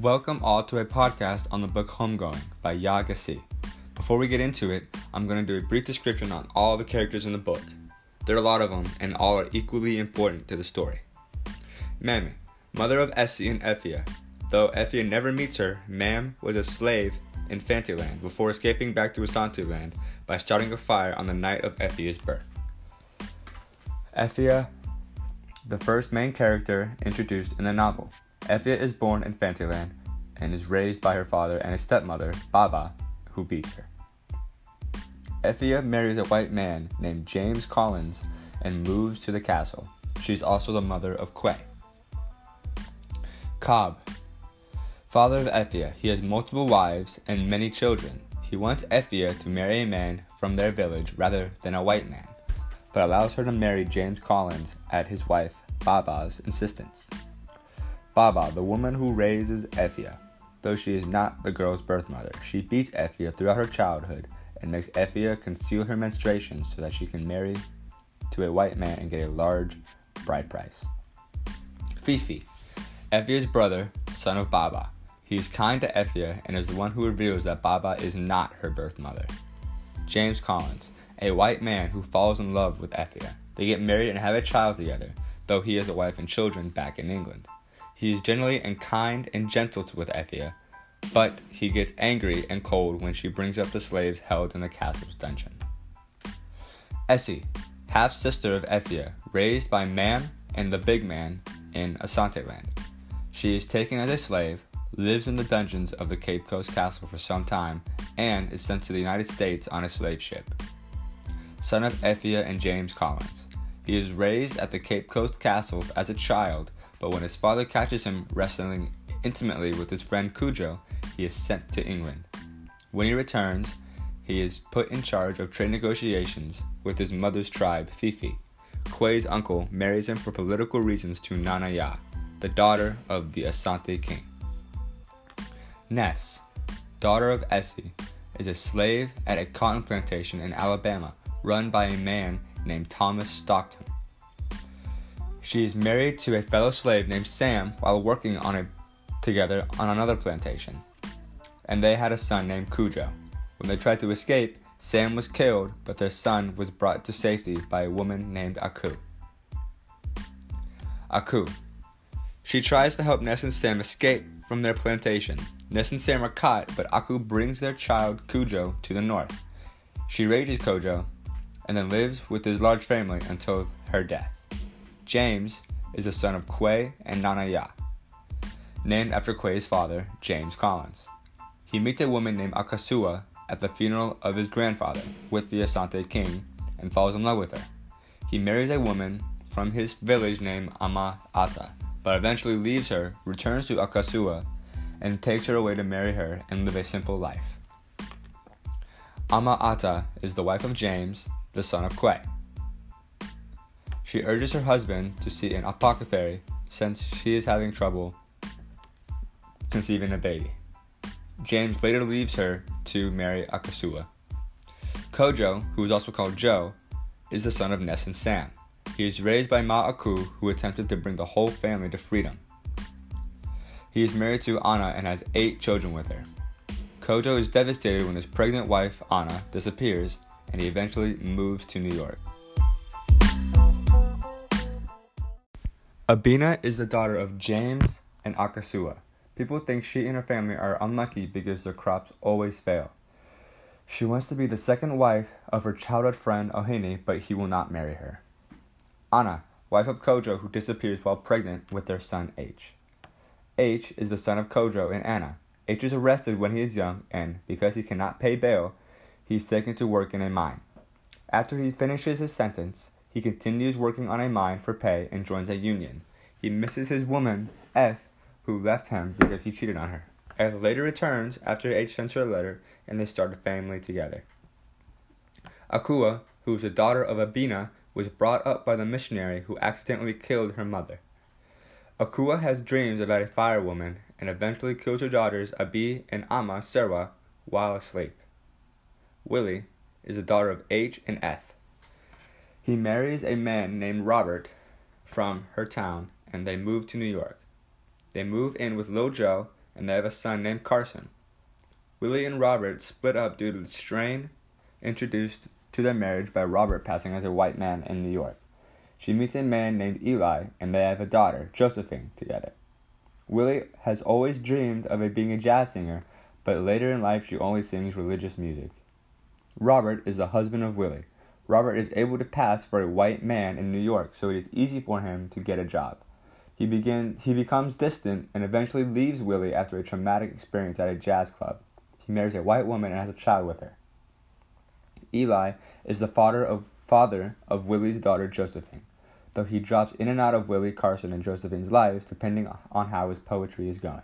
Welcome all to a podcast on the book Homegoing by Yaa Gyasi. Before we get into it, I'm going to do a brief description on all the characters in the book. There are a lot of them, and all are equally important to the story. Mammy, mother of Essie and Effia. Though Effia never meets her, Mam was a slave in Fantiland before escaping back to Asanteland by starting a fire on the night of Effia's birth. Effia, the first main character introduced in the novel. Effia is born in Fantiland and is raised by her father and his stepmother, Baba, who beats her. Effia marries a white man named James Collins and moves to the castle. She's also the mother of Quay. Cobb, father of Effia, he has multiple wives and many children. He wants Effia to marry a man from their village rather than a white man, but allows her to marry James Collins at his wife Baba's insistence. Baba, the woman who raises Effia, though she is not the girl's birth mother, she beats Effia throughout her childhood and makes Effia conceal her menstruation so that she can marry to a white man and get a large bride price. Fifi, Effia's brother, son of Baba. He is kind to Effia and is the one who reveals that Baba is not her birth mother. James Collins, a white man who falls in love with Effia. They get married and have a child together, though he has a wife and children back in England. He is generally and kind and gentle with Effia, but he gets angry and cold when she brings up the slaves held in the castle's dungeon. Essie, half sister of Effia, raised by Mam and the big man in Asante Land. She is taken as a slave, lives in the dungeons of the Cape Coast Castle for some time, and is sent to the United States on a slave ship. Son of Effia and James Collins. He is raised at the Cape Coast Castle as a child but when his father catches him wrestling intimately with his friend Cudjo, he is sent to England. When he returns, he is put in charge of trade negotiations with his mother's tribe, Fifi. Quay's uncle marries him for political reasons to Nana Ya, the daughter of the Asante king. Ness, daughter of Essie, is a slave at a cotton plantation in Alabama run by a man named Thomas Stockton. She is married to a fellow slave named Sam while working on a, together on another plantation, and they had a son named Kojo. When they tried to escape, Sam was killed, but their son was brought to safety by a woman named Aku. Aku. She tries to help Ness and Sam escape from their plantation. Ness and Sam are caught, but Aku brings their child Kojo to the north. She raises Kojo and then lives with his large family until her death. James is the son of Quay and Nana Ya, named after Quay's father, James Collins. He meets a woman named Akasua at the funeral of his grandfather with the Asante king and falls in love with her. He marries a woman from his village named Ama Ata, but eventually leaves her, returns to Akasua, and takes her away to marry her and live a simple life. Ama Ata is the wife of James, the son of Quay. She urges her husband to see an apothecary since she is having trouble conceiving a baby. James later leaves her to marry Akasua. Kojo, who is also called Joe, is the son of Ness and Sam. He is raised by Ma Aku, who attempted to bring the whole family to freedom. He is married to Anna and has eight children with her. Kojo is devastated when his pregnant wife, Anna, disappears, and he eventually moves to New York. Abina is the daughter of James and Akasua. People think she and her family are unlucky because their crops always fail. She wants to be the second wife of her childhood friend Ohene, but he will not marry her. Anna, wife of Kojo, who disappears while pregnant with their son H. H is the son of Kojo and Anna. H is arrested when he is young, and because he cannot pay bail, he is taken to work in a mine. After he finishes his sentence, he continues working on a mine for pay and joins a union. He misses his woman, F, who left him because he cheated on her. F later returns after H sends her a letter and they start a family together. Akua, who is the daughter of Abina, was brought up by the missionary who accidentally killed her mother. Akua has dreams about a fire woman and eventually kills her daughters Abi and Ama Serwa while asleep. Willie is the daughter of H and F. He marries a man named Robert from her town and they move to New York. They move in with Lil Joe and they have a son named Carson. Willie and Robert split up due to the strain introduced to their marriage by Robert passing as a white man in New York. She meets a man named Eli, and they have a daughter, Josephine, together. Willie has always dreamed of a, being a jazz singer, but later in life she only sings religious music. Robert is the husband of Willie. Robert is able to pass for a white man in New York, so it is easy for him to get a job. He begin he becomes distant and eventually leaves Willie after a traumatic experience at a jazz club. He marries a white woman and has a child with her. Eli is the father of father of Willie's daughter Josephine, though he drops in and out of Willie Carson and Josephine's lives depending on how his poetry is going.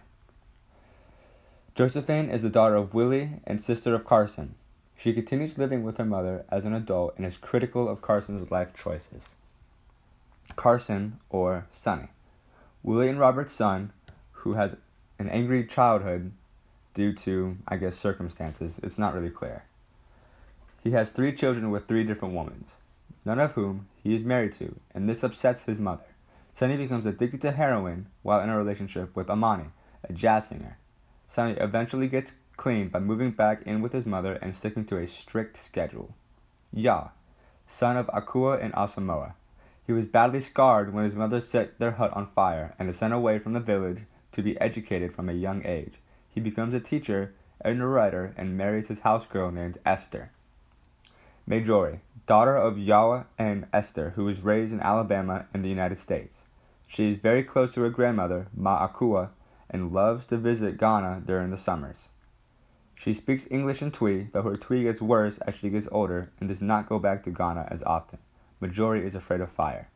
Josephine is the daughter of Willie and sister of Carson. She continues living with her mother as an adult and is critical of Carson's life choices. Carson, or Sonny. Willie and Robert's son, who has an angry childhood due to, I guess, circumstances. It's not really clear. He has three children with three different women, none of whom he is married to, and this upsets his mother. Sonny becomes addicted to heroin while in a relationship with Amani, a jazz singer. Sonny eventually gets clean by moving back in with his mother and sticking to a strict schedule. Ya, son of Akua and Asamoah. He was badly scarred when his mother set their hut on fire and is sent away from the village to be educated from a young age. He becomes a teacher and a writer and marries his house girl named Esther. Marjorie, daughter of Yao and Esther, who was raised in Alabama in the United States. She is very close to her grandmother, Ma Akua, and loves to visit Ghana during the summers. She speaks English and Twi, though her Twi gets worse as she gets older and does not go back to Ghana as often. Marjorie is afraid of fire.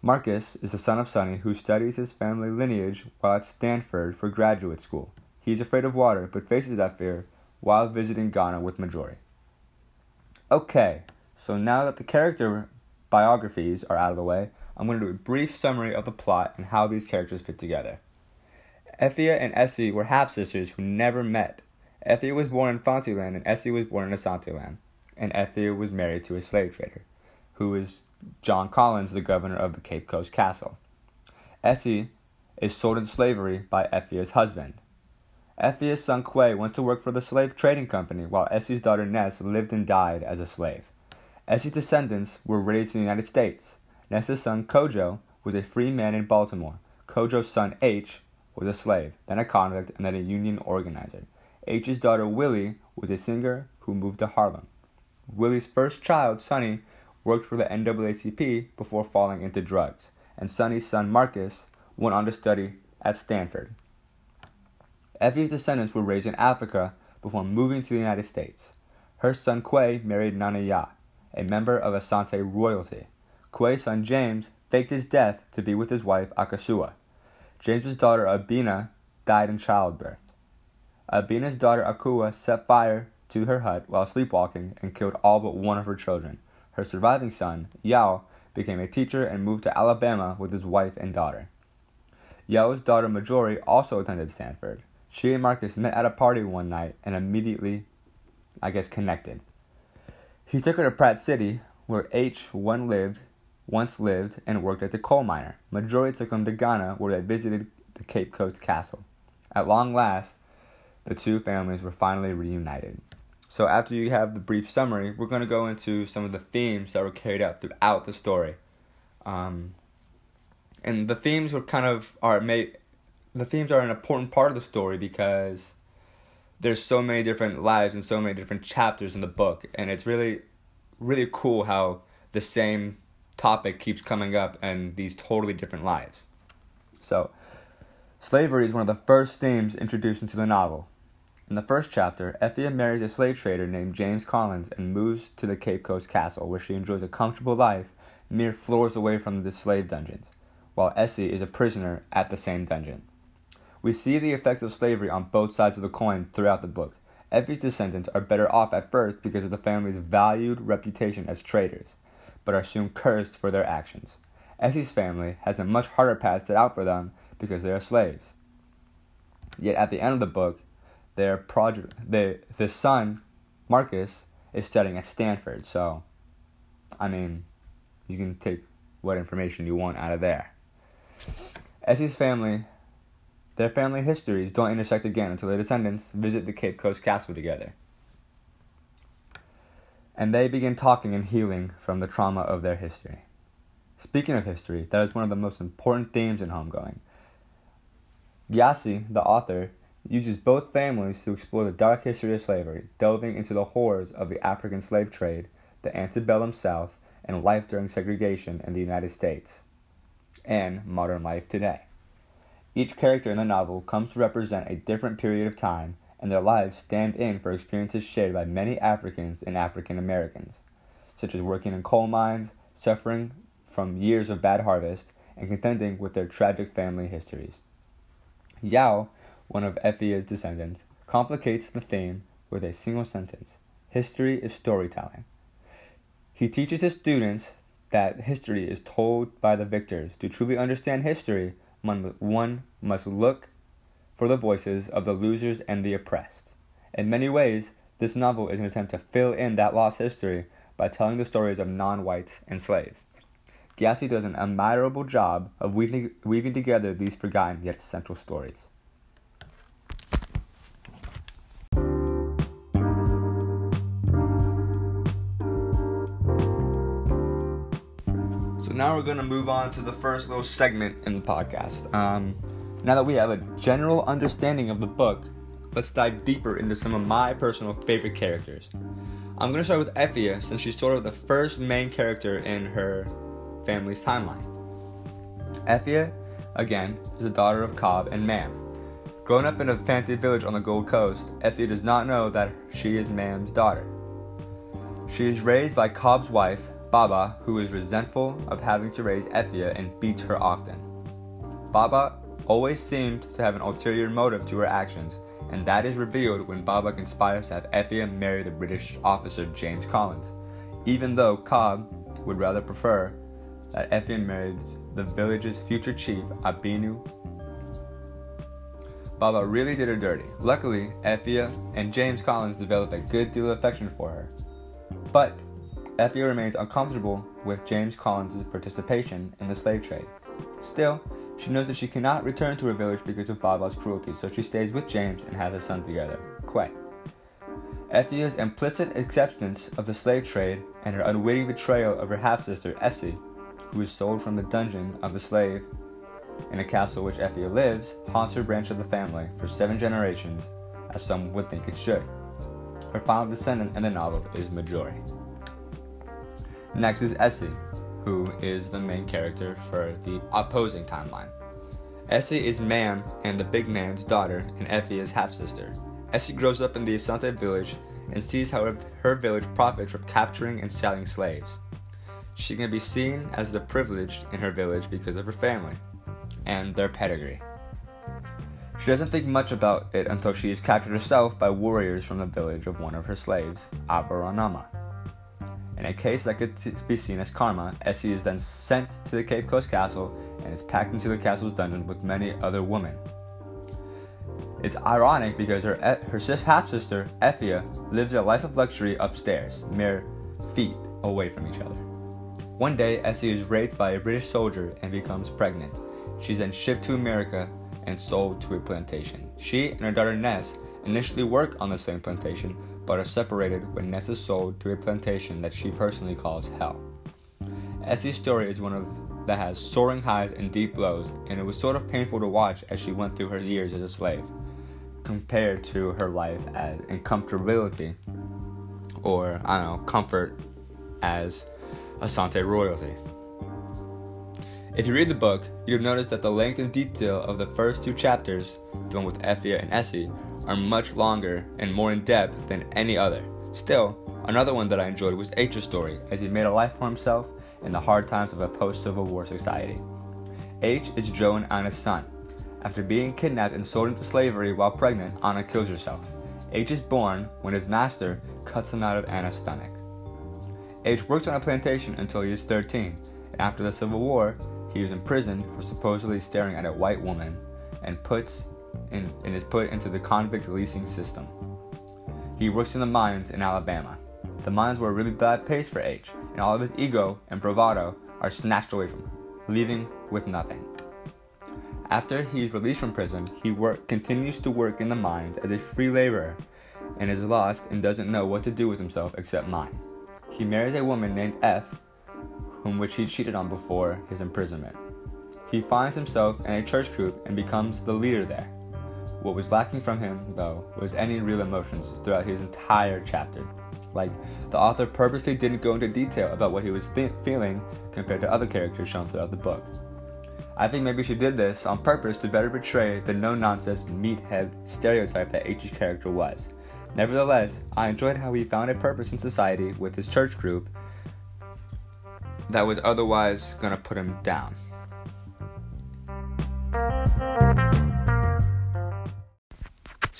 Marcus is the son of Sonny who studies his family lineage while at Stanford for graduate school. He is afraid of water but faces that fear while visiting Ghana with Marjorie. Okay, so now that the character biographies are out of the way, I'm going to do a brief summary of the plot and how these characters fit together. Effia and Essie were half sisters who never met. Effia was born in Fantiland and Essie was born in Asanteland, and Effia was married to a slave trader, who is John Collins, the governor of the Cape Coast Castle. Essie is sold into slavery by Effia's husband. Effia's son Quay went to work for the slave trading company, while Essie's daughter Ness lived and died as a slave. Essie's descendants were raised in the United States. Ness's son Kojo was a free man in Baltimore. Kojo's son H was a slave, then a convict, and then a union organizer. H's daughter Willie was a singer who moved to Harlem. Willie's first child, Sonny, worked for the NAACP before falling into drugs, and Sonny's son Marcus went on to study at Stanford. Effie's descendants were raised in Africa before moving to the United States. Her son Quay married Nana Ya, a member of Asante royalty. Quay's son James faked his death to be with his wife Akasua. James's daughter Abina died in childbirth. Abina's daughter Akua set fire to her hut while sleepwalking and killed all but one of her children. Her surviving son, Yao, became a teacher and moved to Alabama with his wife and daughter. Yao's daughter Marjorie also attended Stanford. She and Marcus met at a party one night and immediately, I guess, connected. He took her to Pratt City, where H one lived, once lived and worked as a coal miner. Marjorie took him to Ghana, where they visited the Cape Coast Castle. At long last, the two families were finally reunited. So, after you have the brief summary, we're going to go into some of the themes that were carried out throughout the story. Um, and the themes were kind of are made. The themes are an important part of the story because there's so many different lives and so many different chapters in the book, and it's really, really cool how the same topic keeps coming up and these totally different lives. So, slavery is one of the first themes introduced into the novel. In the first chapter, Effia marries a slave trader named James Collins and moves to the Cape Coast Castle, where she enjoys a comfortable life mere floors away from the slave dungeons, while Essie is a prisoner at the same dungeon. We see the effects of slavery on both sides of the coin throughout the book. Effie's descendants are better off at first because of the family's valued reputation as traders, but are soon cursed for their actions. Essie's family has a much harder path set out for them because they are slaves. Yet at the end of the book, their project, the the son, Marcus, is studying at Stanford. So, I mean, you can take what information you want out of there. Essie's family Their family histories don't intersect again until their descendants visit the Cape Coast Castle together. And they begin talking and healing from the trauma of their history. Speaking of history, that is one of the most important themes in homegoing. Gyasi, the author, uses both families to explore the dark history of slavery, delving into the horrors of the African slave trade, the antebellum South, and life during segregation in the United States, and modern life today. Each character in the novel comes to represent a different period of time, and their lives stand in for experiences shared by many Africans and African Americans, such as working in coal mines, suffering from years of bad harvest and contending with their tragic family histories. Yao, one of Efia's descendants, complicates the theme with a single sentence History is storytelling. He teaches his students that history is told by the victors. To truly understand history, one must look for the voices of the losers and the oppressed. In many ways, this novel is an attempt to fill in that lost history by telling the stories of non whites and slaves. Gyasi does an admirable job of weaving, weaving together these forgotten yet essential stories. Now we're going to move on to the first little segment in the podcast. Um, now that we have a general understanding of the book, let's dive deeper into some of my personal favorite characters. I'm going to start with Efia since she's sort of the first main character in her family's timeline. Efia, again, is the daughter of Cobb and Mam. Growing up in a fancy village on the Gold Coast, Efia does not know that she is Mam's daughter. She is raised by Cobb's wife, Baba, who is resentful of having to raise Efia and beats her often. Baba always seemed to have an ulterior motive to her actions, and that is revealed when Baba conspires to have Efia marry the British officer James Collins, even though Cobb would rather prefer that Efia married the village's future chief, Abinu. Baba really did her dirty. Luckily, Efia and James Collins developed a good deal of affection for her. But Efia remains uncomfortable with James Collins' participation in the slave trade. Still, she knows that she cannot return to her village because of Baba's cruelty, so she stays with James and has a son together, Quay. Efia's implicit acceptance of the slave trade and her unwitting betrayal of her half sister, Essie, who is sold from the dungeon of the slave in a castle which Efia lives, haunts her branch of the family for seven generations, as some would think it should. Her final descendant in the novel is Marjorie. Next is Essie, who is the main character for the opposing timeline. Essie is Mam and the big man's daughter and Efia's half sister. Essie grows up in the Asante village and sees how her village profits from capturing and selling slaves. She can be seen as the privileged in her village because of her family and their pedigree. She doesn't think much about it until she is captured herself by warriors from the village of one of her slaves, Abronoma. In a case that could be seen as karma, Essie is then sent to the Cape Coast Castle and is packed into the castle's dungeon with many other women. It's ironic because her, her half sister, Efia, lives a life of luxury upstairs, mere feet away from each other. One day, Essie is raped by a British soldier and becomes pregnant. She's then shipped to America and sold to a plantation. She and her daughter Ness initially work on the same plantation, but are separated when Ness is sold to a plantation that she personally calls hell. Essie's story is one of that has soaring highs and deep lows, and it was sort of painful to watch as she went through her years as a slave, compared to her life as in comfortability, or I don't know, comfort as Asante royalty. If you read the book, you'll notice that the length and detail of the first two chapters, dealing with Efia and Essie, are much longer and more in depth than any other. Still, another one that I enjoyed was H's story, as he made a life for himself in the hard times of a post Civil War society. H is Joe and Anna's son. After being kidnapped and sold into slavery while pregnant, Anna kills herself. H is born when his master cuts him out of Anna's stomach. H works on a plantation until he is 13, and after the Civil War, he is imprisoned for supposedly staring at a white woman and puts in, and is put into the convict leasing system. He works in the mines in Alabama. The mines were a really bad place for H, and all of his ego and bravado are snatched away from him, leaving with nothing. After he's released from prison, he work, continues to work in the mines as a free laborer and is lost and doesn't know what to do with himself except mine. He marries a woman named F, whom which he cheated on before his imprisonment. He finds himself in a church group and becomes the leader there. What was lacking from him, though, was any real emotions throughout his entire chapter. Like, the author purposely didn't go into detail about what he was th- feeling compared to other characters shown throughout the book. I think maybe she did this on purpose to better portray the no nonsense meathead stereotype that H's character was. Nevertheless, I enjoyed how he found a purpose in society with his church group that was otherwise going to put him down.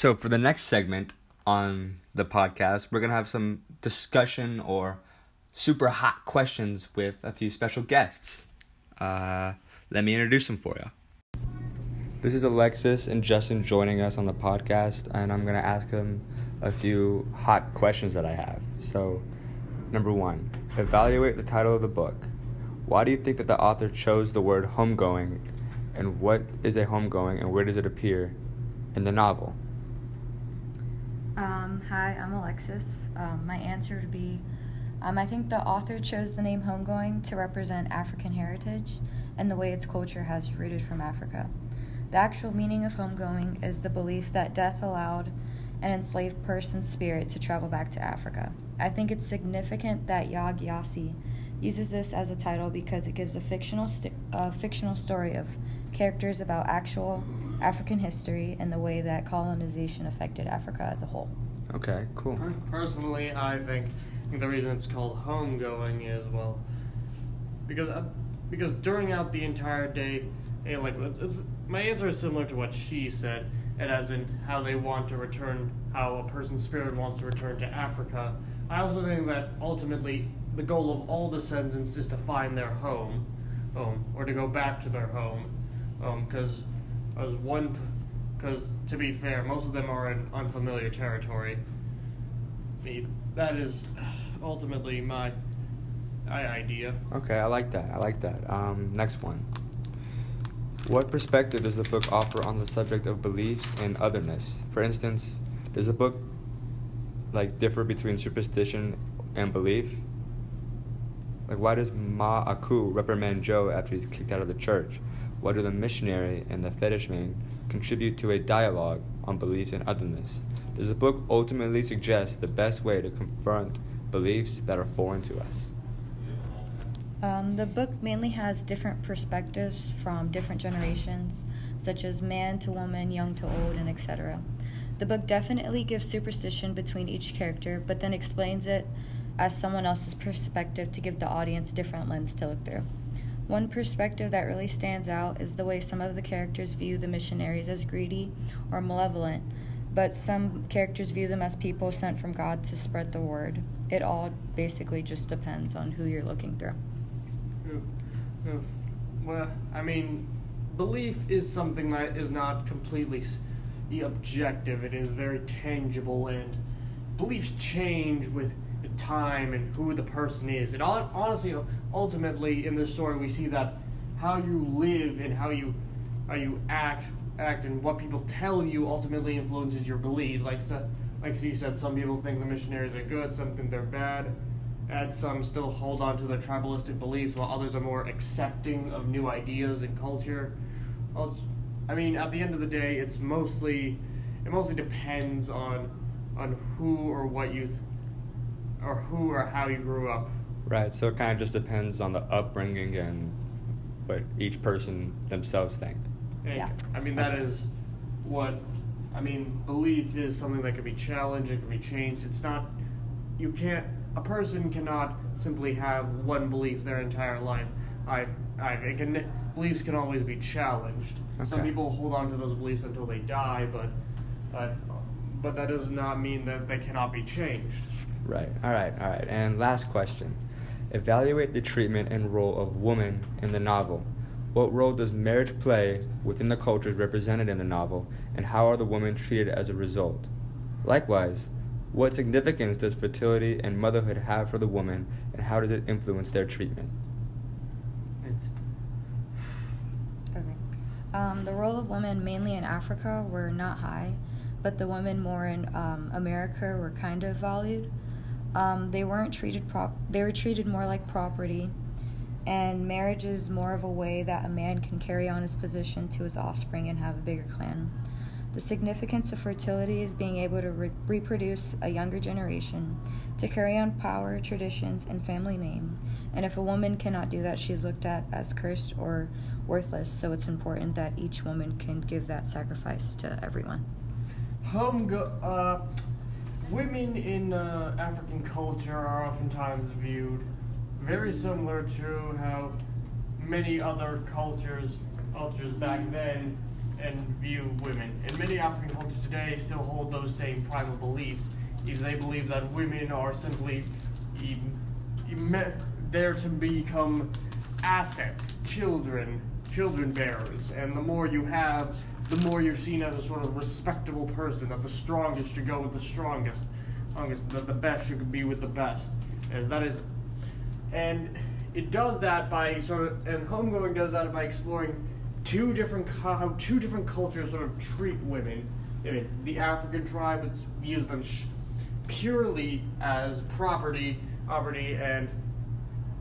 So, for the next segment on the podcast, we're going to have some discussion or super hot questions with a few special guests. Uh, let me introduce them for you. This is Alexis and Justin joining us on the podcast, and I'm going to ask them a few hot questions that I have. So, number one, evaluate the title of the book. Why do you think that the author chose the word homegoing, and what is a homegoing, and where does it appear in the novel? Um, hi, I'm Alexis. Um, my answer would be um, I think the author chose the name homegoing to represent African heritage and the way its culture has rooted from Africa. The actual meaning of homegoing is the belief that death allowed an enslaved person's spirit to travel back to Africa. I think it's significant that Yaa Gyasi uses this as a title because it gives a fictional, st- a fictional story of characters about actual African history and the way that colonization affected Africa as a whole. Okay, cool. Personally, I think, the reason it's called homegoing is well, because uh, because during out the entire day, eh, like it's, it's my answer is similar to what she said, and as in how they want to return, how a person's spirit wants to return to Africa. I also think that ultimately the goal of all descendants is to find their home, home, or to go back to their home, because um, as one, because to be fair, most of them are in unfamiliar territory. That is ultimately my idea. Okay, I like that. I like that. Um, next one. What perspective does the book offer on the subject of beliefs and otherness? For instance, does the book like differ between superstition and belief? Like, why does Ma Aku reprimand Joe after he's kicked out of the church? Why do the missionary and the fetish man contribute to a dialogue on beliefs and otherness? Does the book ultimately suggest the best way to confront beliefs that are foreign to us? Um, the book mainly has different perspectives from different generations, such as man to woman, young to old, and etc. The book definitely gives superstition between each character, but then explains it as someone else's perspective to give the audience a different lens to look through. One perspective that really stands out is the way some of the characters view the missionaries as greedy or malevolent, but some characters view them as people sent from God to spread the word. It all basically just depends on who you're looking through. Well, I mean, belief is something that is not completely objective. It is very tangible, and beliefs change with time and who the person is. And honestly, ultimately, in this story, we see that how you live and how you how you act act and what people tell you ultimately influences your beliefs. Like like she said, some people think the missionaries are good, some think they're bad and some still hold on to their tribalistic beliefs, while others are more accepting of new ideas and culture. I mean, at the end of the day, it's mostly it mostly depends on on who or what you or who or how you grew up. Right. So it kind of just depends on the upbringing and what each person themselves think. And, yeah. I mean, that okay. is what I mean. Belief is something that can be challenged. It can be changed. It's not. You can't a person cannot simply have one belief their entire life. I, I it can beliefs can always be challenged. Okay. Some people hold on to those beliefs until they die, but but but that does not mean that they cannot be changed. Right. All right. All right. And last question: Evaluate the treatment and role of woman in the novel. What role does marriage play within the cultures represented in the novel, and how are the women treated as a result? Likewise, what significance does fertility and motherhood have for the woman, and how does it influence their treatment? Okay. Um, the role of women, mainly in Africa, were not high, but the women more in um, America were kind of valued. Um, they weren't treated prop. They were treated more like property, and marriage is more of a way that a man can carry on his position to his offspring and have a bigger clan. The significance of fertility is being able to re- reproduce a younger generation, to carry on power, traditions, and family name. And if a woman cannot do that, she is looked at as cursed or worthless. So it's important that each woman can give that sacrifice to everyone. Home go- uh, women in uh, African culture are oftentimes viewed very similar to how many other cultures cultures back then and view women. And many African cultures today still hold those same primal beliefs. Because they believe that women are simply there to become assets, children, children bearers. And the more you have, the more you're seen as a sort of respectable person, that the strongest should go with the strongest, strongest that the best should be with the best. As that is, and it does that by sort of, and homegoing does that by exploring two different how two different cultures sort of treat women. I mean, the African tribe views them purely as property, property, and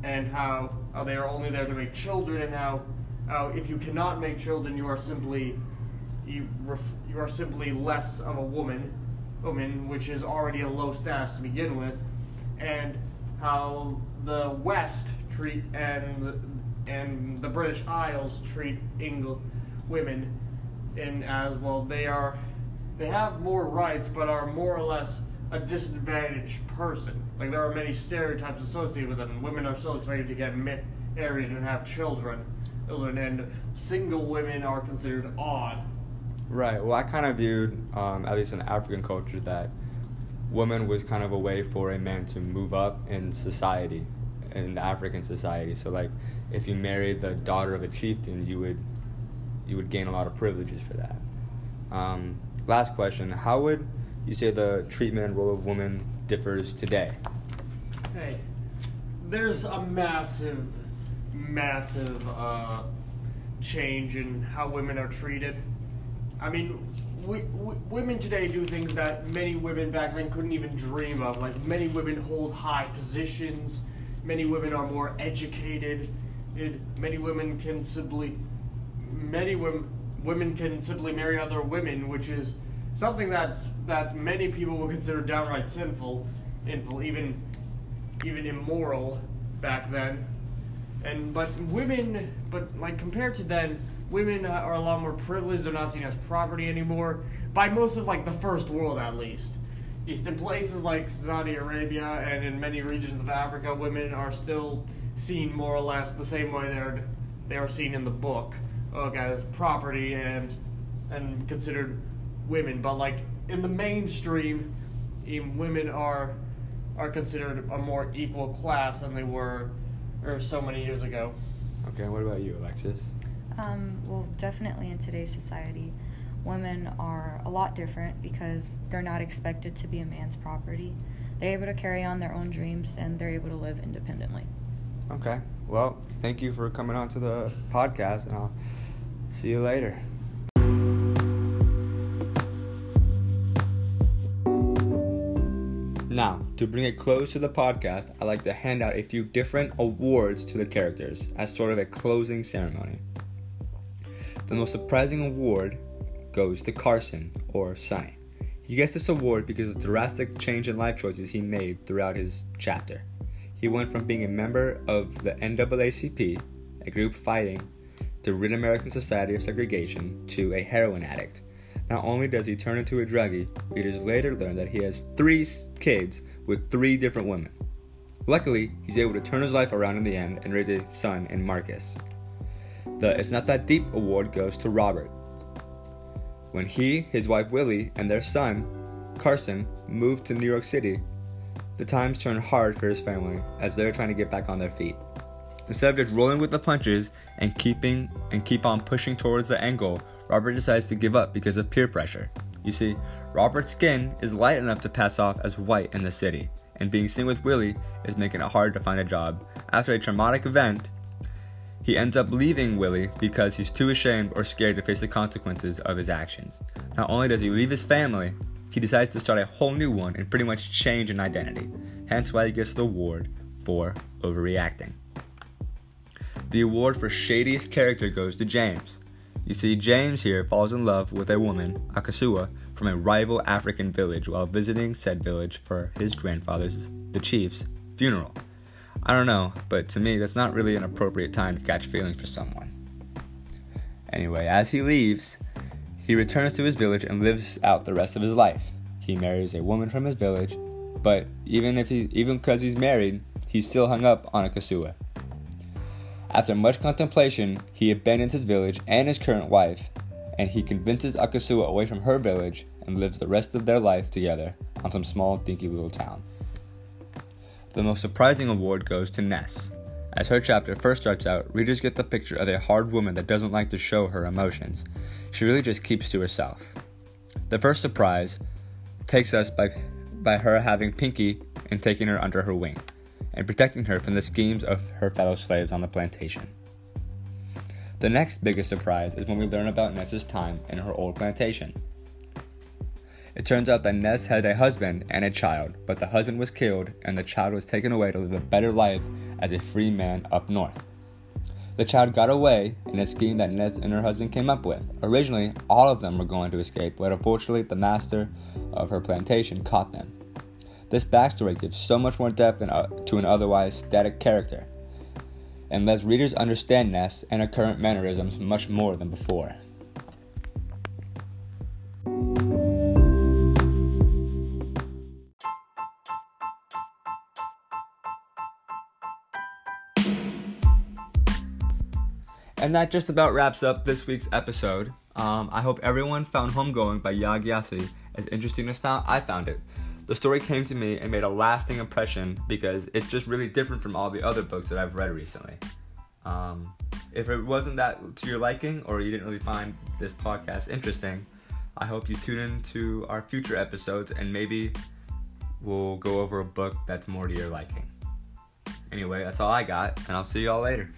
and how, how they are only there to make children, and how, how if you cannot make children, you are simply you, ref, you are simply less of a woman, woman, which is already a low status to begin with, and how the West treat and and the British Isles treat English women in as well. They are they have more rights, but are more or less a disadvantaged person. Like there are many stereotypes associated with them. Women are still expected to get married and have children, and single women are considered odd. Right. Well, I kind of viewed, um, at least in African culture, that woman was kind of a way for a man to move up in society, in African society. So, like, if you married the daughter of a chieftain, you would you would gain a lot of privileges for that. Um, last question: How would you say the treatment and role of women differs today? Hey, there's a massive, massive uh, change in how women are treated. I mean, we, we, women today do things that many women back then couldn't even dream of. Like many women hold high positions. Many women are more educated. Many women can simply, many women women can simply marry other women, which is something that that many people would consider downright sinful, sinful, even even immoral back then. And but women, but like compared to then, women are a lot more privileged. They're not seen as property anymore by most of like the first world, at least. East in places like Saudi Arabia and in many regions of Africa, women are still seen more or less the same way they're they are seen in the book, okay, as property and and considered women. But like in the mainstream, women are are considered a more equal class than they were or so many years ago. Okay, what about you, Alexis? Um, well, definitely in today's society, women are a lot different because they're not expected to be a man's property. They're able to carry on their own dreams and they're able to live independently. Okay. Well, thank you for coming on to the podcast, and I'll see you later. Now, to bring it close to the podcast, I'd like to hand out a few different awards to the characters as sort of a closing ceremony. The most surprising award goes to Carson, or Sonny. He gets this award because of the drastic change in life choices he made throughout his chapter. He went from being a member of the NAACP, a group fighting the Rid American Society of Segregation, to a heroin addict. Not only does he turn into a druggie, readers later learn that he has three kids with three different women. Luckily, he's able to turn his life around in the end and raise a son in Marcus. The It's Not That Deep award goes to Robert. When he, his wife Willie, and their son, Carson, moved to New York City, the times turned hard for his family as they're trying to get back on their feet. Instead of just rolling with the punches and keeping and keep on pushing towards the end goal, Robert decides to give up because of peer pressure. You see, Robert's skin is light enough to pass off as white in the city, and being seen with Willie is making it hard to find a job. After a traumatic event, He ends up leaving Willie because he's too ashamed or scared to face the consequences of his actions. Not only does he leave his family, he decides to start a whole new one and pretty much change an identity. Hence why he gets the award for overreacting. The award for shadiest character goes to James. You see, James here falls in love with a woman, Akasua, from a rival African village while visiting said village for his grandfather's, the chief's, funeral. I don't know, but to me, that's not really an appropriate time to catch feelings for someone. Anyway, as he leaves, he returns to his village and lives out the rest of his life. He marries a woman from his village, but even if he, even because he's married, he's still hung up on Akasua. After much contemplation, he abandons his village and his current wife, and he convinces Akasua away from her village and lives the rest of their life together on some small, dinky little town. The most surprising award goes to Ness. As her chapter first starts out, readers get the picture of a hard woman that doesn't like to show her emotions. She really just keeps to herself. The first surprise takes us by, by her having Pinky and taking her under her wing, and protecting her from the schemes of her fellow slaves on the plantation. The next biggest surprise is when we learn about Ness's time in her old plantation. It turns out that Ness had a husband and a child, but the husband was killed and the child was taken away to live a better life as a free man up north. The child got away in a scheme that Ness and her husband came up with. Originally, all of them were going to escape, but unfortunately, the master of her plantation caught them. This backstory gives so much more depth uh, to an otherwise static character, and lets readers understand Ness and her current mannerisms much more than before. And that just about wraps up this week's episode. Um, I hope everyone found Homegoing by Yaa Gyasi as interesting as I found it. The story came to me and made a lasting impression because it's just really different from all the other books that I've read recently. Um, if it wasn't that to your liking or you didn't really find this podcast interesting, I hope you tune in to our future episodes and maybe we'll go over a book that's more to your liking. Anyway, that's all I got, and I'll see you all later.